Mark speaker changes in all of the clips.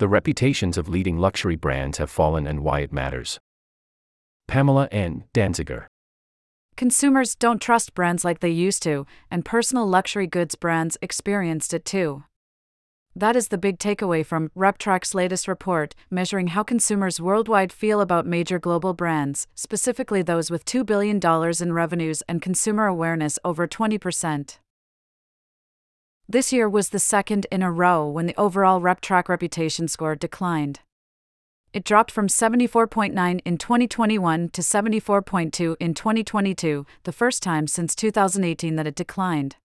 Speaker 1: The reputations of leading luxury brands have fallen and why it matters. Pamela N. Danziger.
Speaker 2: Consumers don't trust brands like they used to, and personal luxury goods brands experienced it too. That is the big takeaway from RepTrak's latest report, measuring how consumers worldwide feel about major global brands, specifically those with $2 billion in revenues and consumer awareness over 20%. This year was the second in a row when the overall RepTrak reputation score declined. It dropped from 74.9 in 2021 to 74.2 in 2022, the first time since 2018 that it declined.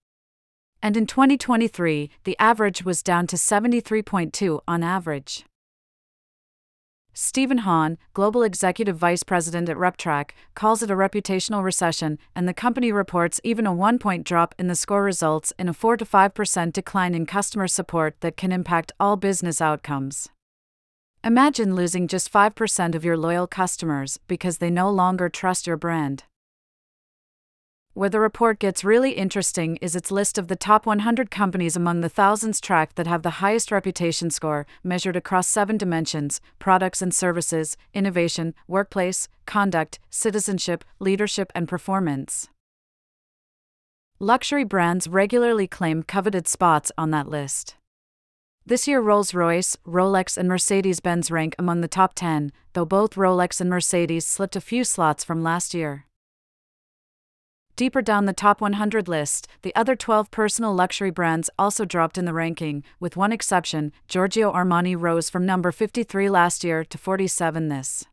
Speaker 2: And in 2023, the average was down to 73.2 on average. Stephen Hahn, Global Executive Vice President at RepTrak, calls it a reputational recession, and the company reports even a one point drop in the score results in a 4 to 5% decline in customer support that can impact all business outcomes. Imagine losing just 5% of your loyal customers because they no longer trust your brand. Where the report gets really interesting is its list of the top 100 companies among the thousands tracked that have the highest reputation score, measured across seven dimensions products and services, innovation, workplace, conduct, citizenship, leadership, and performance. Luxury brands regularly claim coveted spots on that list. This year, Rolls Royce, Rolex, and Mercedes Benz rank among the top 10, though both Rolex and Mercedes slipped a few slots from last year. Deeper down the top 100 list, the other 12 personal luxury brands also dropped in the ranking, with one exception Giorgio Armani rose from number 53 last year to 47 this.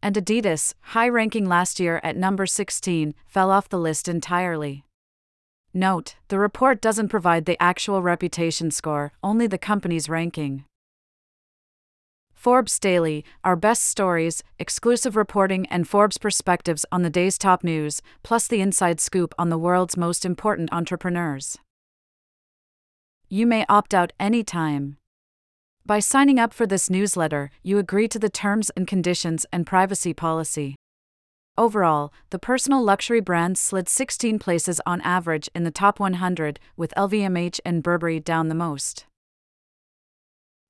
Speaker 2: And Adidas, high ranking last year at number 16, fell off the list entirely. Note, the report doesn't provide the actual reputation score, only the company's ranking. Forbes Daily, our best stories, exclusive reporting, and Forbes perspectives on the day's top news, plus the inside scoop on the world's most important entrepreneurs. You may opt out anytime. By signing up for this newsletter, you agree to the terms and conditions and privacy policy. Overall, the personal luxury brands slid 16 places on average in the top 100, with LVMH and Burberry down the most.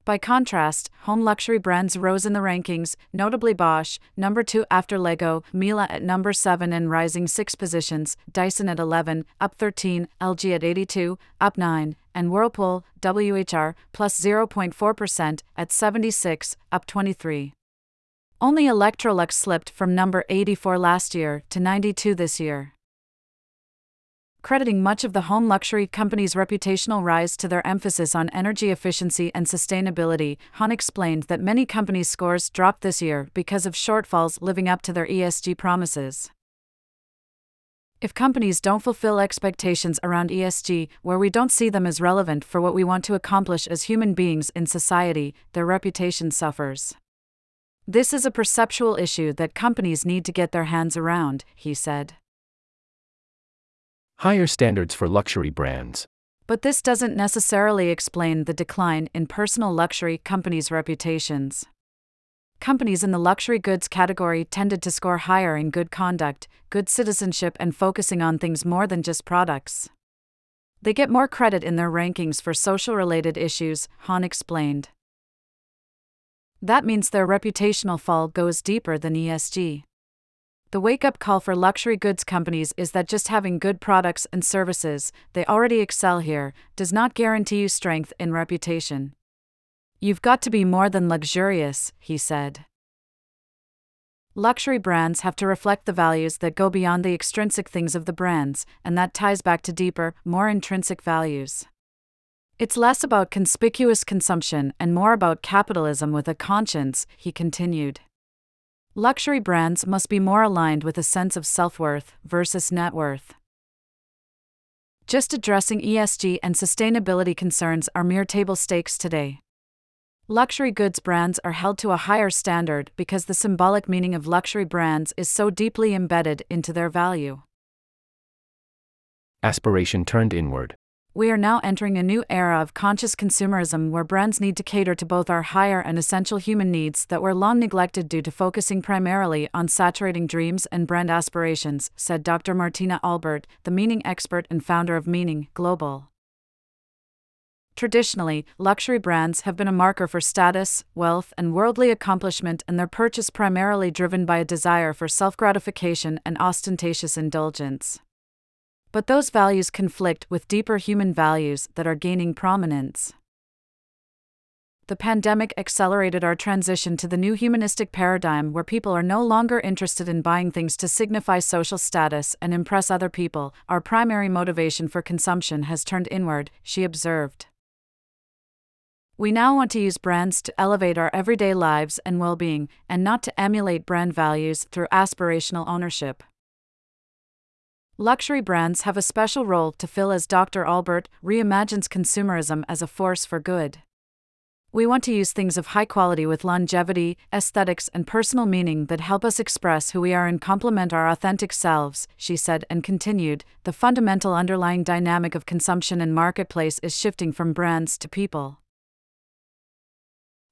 Speaker 2: By contrast, home luxury brands rose in the rankings, notably Bosch, number 2 after Lego, Miele at number 7 and rising 6 positions, Dyson at 11, up 13, LG at 82, up 9, and Whirlpool, WHR, plus 0.4% at 76, up 23. Only Electrolux slipped from number 84 last year to 92 this year crediting much of the home luxury company's reputational rise to their emphasis on energy efficiency and sustainability. Hahn explained that many companies' scores dropped this year because of shortfalls living up to their ESG promises. If companies don't fulfill expectations around ESG, where we don't see them as relevant for what we want to accomplish as human beings in society, their reputation suffers. This is a perceptual issue that companies need to get their hands around, he said.
Speaker 1: Higher standards for luxury brands.
Speaker 2: But this doesn't necessarily explain the decline in personal luxury companies' reputations. Companies in the luxury goods category tended to score higher in good conduct, good citizenship, and focusing on things more than just products. They get more credit in their rankings for social related issues, Hahn explained. That means their reputational fall goes deeper than ESG. The wake up call for luxury goods companies is that just having good products and services, they already excel here, does not guarantee you strength in reputation. You've got to be more than luxurious, he said. Luxury brands have to reflect the values that go beyond the extrinsic things of the brands, and that ties back to deeper, more intrinsic values. It's less about conspicuous consumption and more about capitalism with a conscience, he continued. Luxury brands must be more aligned with a sense of self worth versus net worth. Just addressing ESG and sustainability concerns are mere table stakes today. Luxury goods brands are held to a higher standard because the symbolic meaning of luxury brands is so deeply embedded into their value.
Speaker 1: Aspiration turned inward
Speaker 2: we are now entering a new era of conscious consumerism where brands need to cater to both our higher and essential human needs that were long neglected due to focusing primarily on saturating dreams and brand aspirations, said Dr. Martina Albert, the meaning expert and founder of Meaning Global. Traditionally, luxury brands have been a marker for status, wealth, and worldly accomplishment, and their purchase primarily driven by a desire for self gratification and ostentatious indulgence. But those values conflict with deeper human values that are gaining prominence. The pandemic accelerated our transition to the new humanistic paradigm where people are no longer interested in buying things to signify social status and impress other people. Our primary motivation for consumption has turned inward, she observed. We now want to use brands to elevate our everyday lives and well being, and not to emulate brand values through aspirational ownership. Luxury brands have a special role to fill as Dr. Albert reimagines consumerism as a force for good. We want to use things of high quality with longevity, aesthetics, and personal meaning that help us express who we are and complement our authentic selves, she said, and continued. The fundamental underlying dynamic of consumption and marketplace is shifting from brands to people.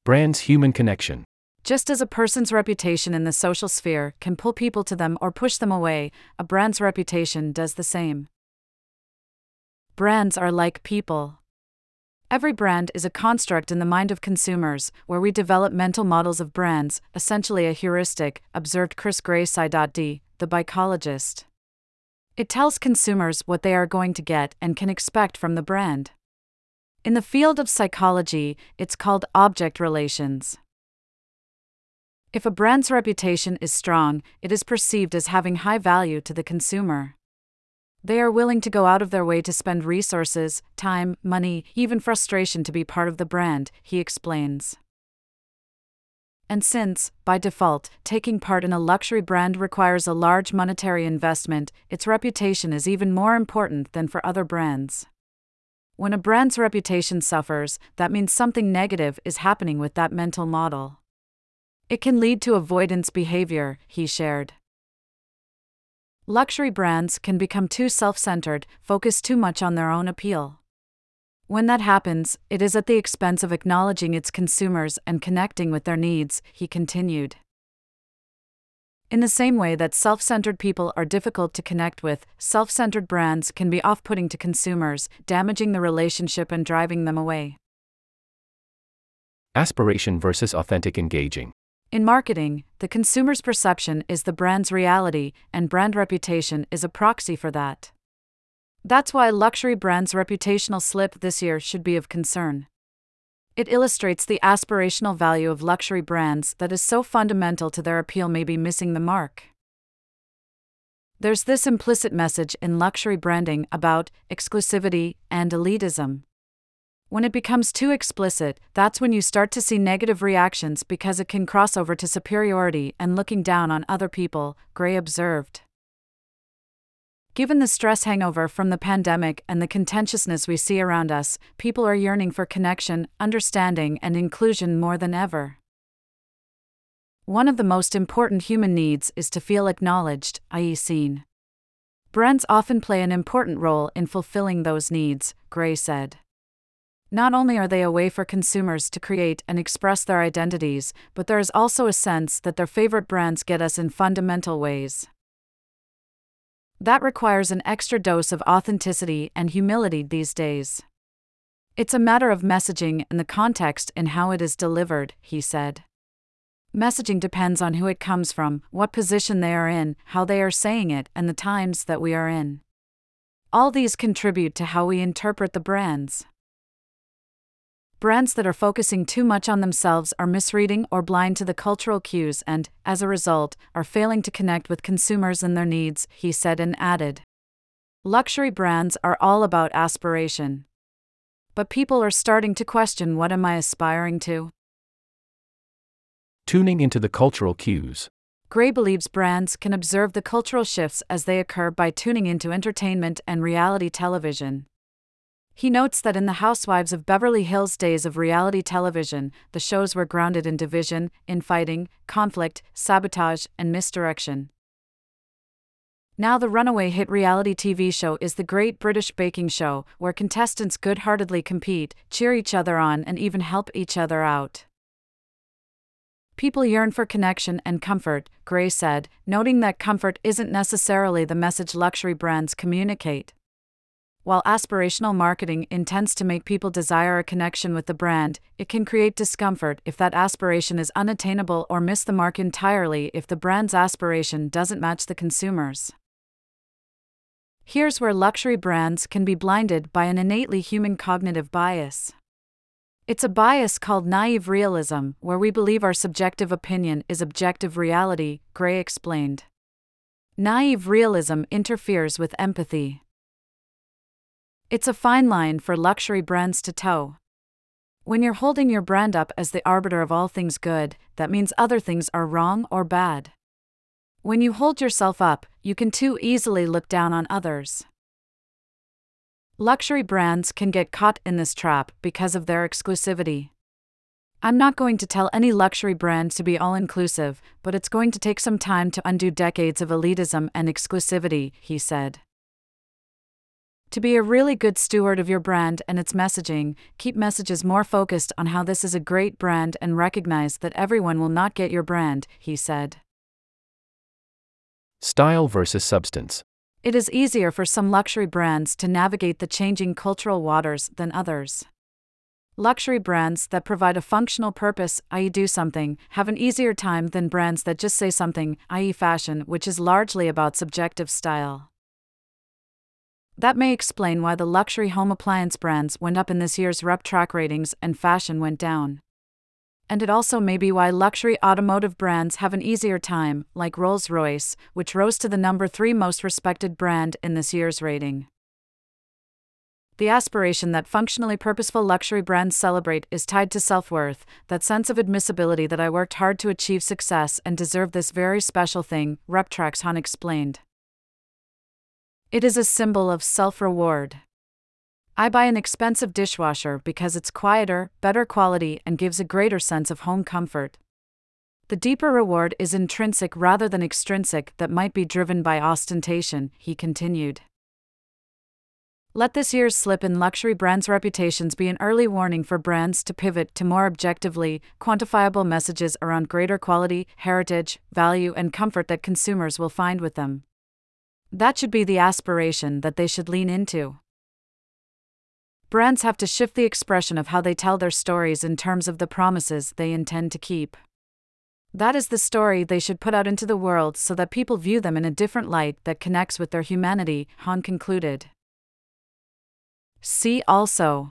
Speaker 1: Brands Human Connection.
Speaker 2: Just as a person's reputation in the social sphere can pull people to them or push them away, a brand's reputation does the same. Brands are like people. Every brand is a construct in the mind of consumers, where we develop mental models of brands, essentially a heuristic, observed Chris Grace-D, the Buyologist. It tells consumers what they are going to get and can expect from the brand. In the field of psychology, it's called object relations. If a brand's reputation is strong, it is perceived as having high value to the consumer. They are willing to go out of their way to spend resources, time, money, even frustration to be part of the brand, he explains. And since, by default, taking part in a luxury brand requires a large monetary investment, its reputation is even more important than for other brands. When a brand's reputation suffers, that means something negative is happening with that mental model. It can lead to avoidance behavior, he shared. Luxury brands can become too self centered, focus too much on their own appeal. When that happens, it is at the expense of acknowledging its consumers and connecting with their needs, he continued. In the same way that self centered people are difficult to connect with, self centered brands can be off putting to consumers, damaging the relationship and driving them away.
Speaker 1: Aspiration versus authentic engaging.
Speaker 2: In marketing, the consumer's perception is the brand's reality, and brand reputation is a proxy for that. That's why luxury brands' reputational slip this year should be of concern. It illustrates the aspirational value of luxury brands that is so fundamental to their appeal may be missing the mark. There's this implicit message in luxury branding about exclusivity and elitism. When it becomes too explicit, that's when you start to see negative reactions because it can cross over to superiority and looking down on other people, Gray observed. Given the stress hangover from the pandemic and the contentiousness we see around us, people are yearning for connection, understanding, and inclusion more than ever. One of the most important human needs is to feel acknowledged, i.e., seen. Brands often play an important role in fulfilling those needs, Gray said. Not only are they a way for consumers to create and express their identities, but there is also a sense that their favorite brands get us in fundamental ways. That requires an extra dose of authenticity and humility these days. It's a matter of messaging and the context in how it is delivered, he said. Messaging depends on who it comes from, what position they are in, how they are saying it, and the times that we are in. All these contribute to how we interpret the brands. Brands that are focusing too much on themselves are misreading or blind to the cultural cues and, as a result, are failing to connect with consumers and their needs, he said and added. Luxury brands are all about aspiration. But people are starting to question what am I aspiring to?
Speaker 1: Tuning into the cultural cues.
Speaker 2: Gray believes brands can observe the cultural shifts as they occur by tuning into entertainment and reality television. He notes that in the Housewives of Beverly Hills days of reality television, the shows were grounded in division, infighting, conflict, sabotage, and misdirection. Now, the runaway hit reality TV show is The Great British Baking Show, where contestants good heartedly compete, cheer each other on, and even help each other out. People yearn for connection and comfort, Gray said, noting that comfort isn't necessarily the message luxury brands communicate. While aspirational marketing intends to make people desire a connection with the brand, it can create discomfort if that aspiration is unattainable or miss the mark entirely if the brand's aspiration doesn't match the consumer's. Here's where luxury brands can be blinded by an innately human cognitive bias. It's a bias called naive realism, where we believe our subjective opinion is objective reality, Gray explained. Naive realism interferes with empathy. It's a fine line for luxury brands to toe. When you're holding your brand up as the arbiter of all things good, that means other things are wrong or bad. When you hold yourself up, you can too easily look down on others. Luxury brands can get caught in this trap because of their exclusivity. I'm not going to tell any luxury brand to be all inclusive, but it's going to take some time to undo decades of elitism and exclusivity, he said. To be a really good steward of your brand and its messaging, keep messages more focused on how this is a great brand and recognize that everyone will not get your brand, he said.
Speaker 1: Style versus substance.
Speaker 2: It is easier for some luxury brands to navigate the changing cultural waters than others. Luxury brands that provide a functional purpose, i.e., do something, have an easier time than brands that just say something, i.e., fashion, which is largely about subjective style. That may explain why the luxury home appliance brands went up in this year's RepTrak ratings and fashion went down. And it also may be why luxury automotive brands have an easier time, like Rolls Royce, which rose to the number three most respected brand in this year's rating. The aspiration that functionally purposeful luxury brands celebrate is tied to self worth, that sense of admissibility that I worked hard to achieve success and deserve this very special thing, RepTrak's Hahn explained. It is a symbol of self reward. I buy an expensive dishwasher because it's quieter, better quality, and gives a greater sense of home comfort. The deeper reward is intrinsic rather than extrinsic, that might be driven by ostentation, he continued. Let this year's slip in luxury brands' reputations be an early warning for brands to pivot to more objectively, quantifiable messages around greater quality, heritage, value, and comfort that consumers will find with them. That should be the aspiration that they should lean into. Brands have to shift the expression of how they tell their stories in terms of the promises they intend to keep. That is the story they should put out into the world so that people view them in a different light that connects with their humanity, Hahn concluded. See also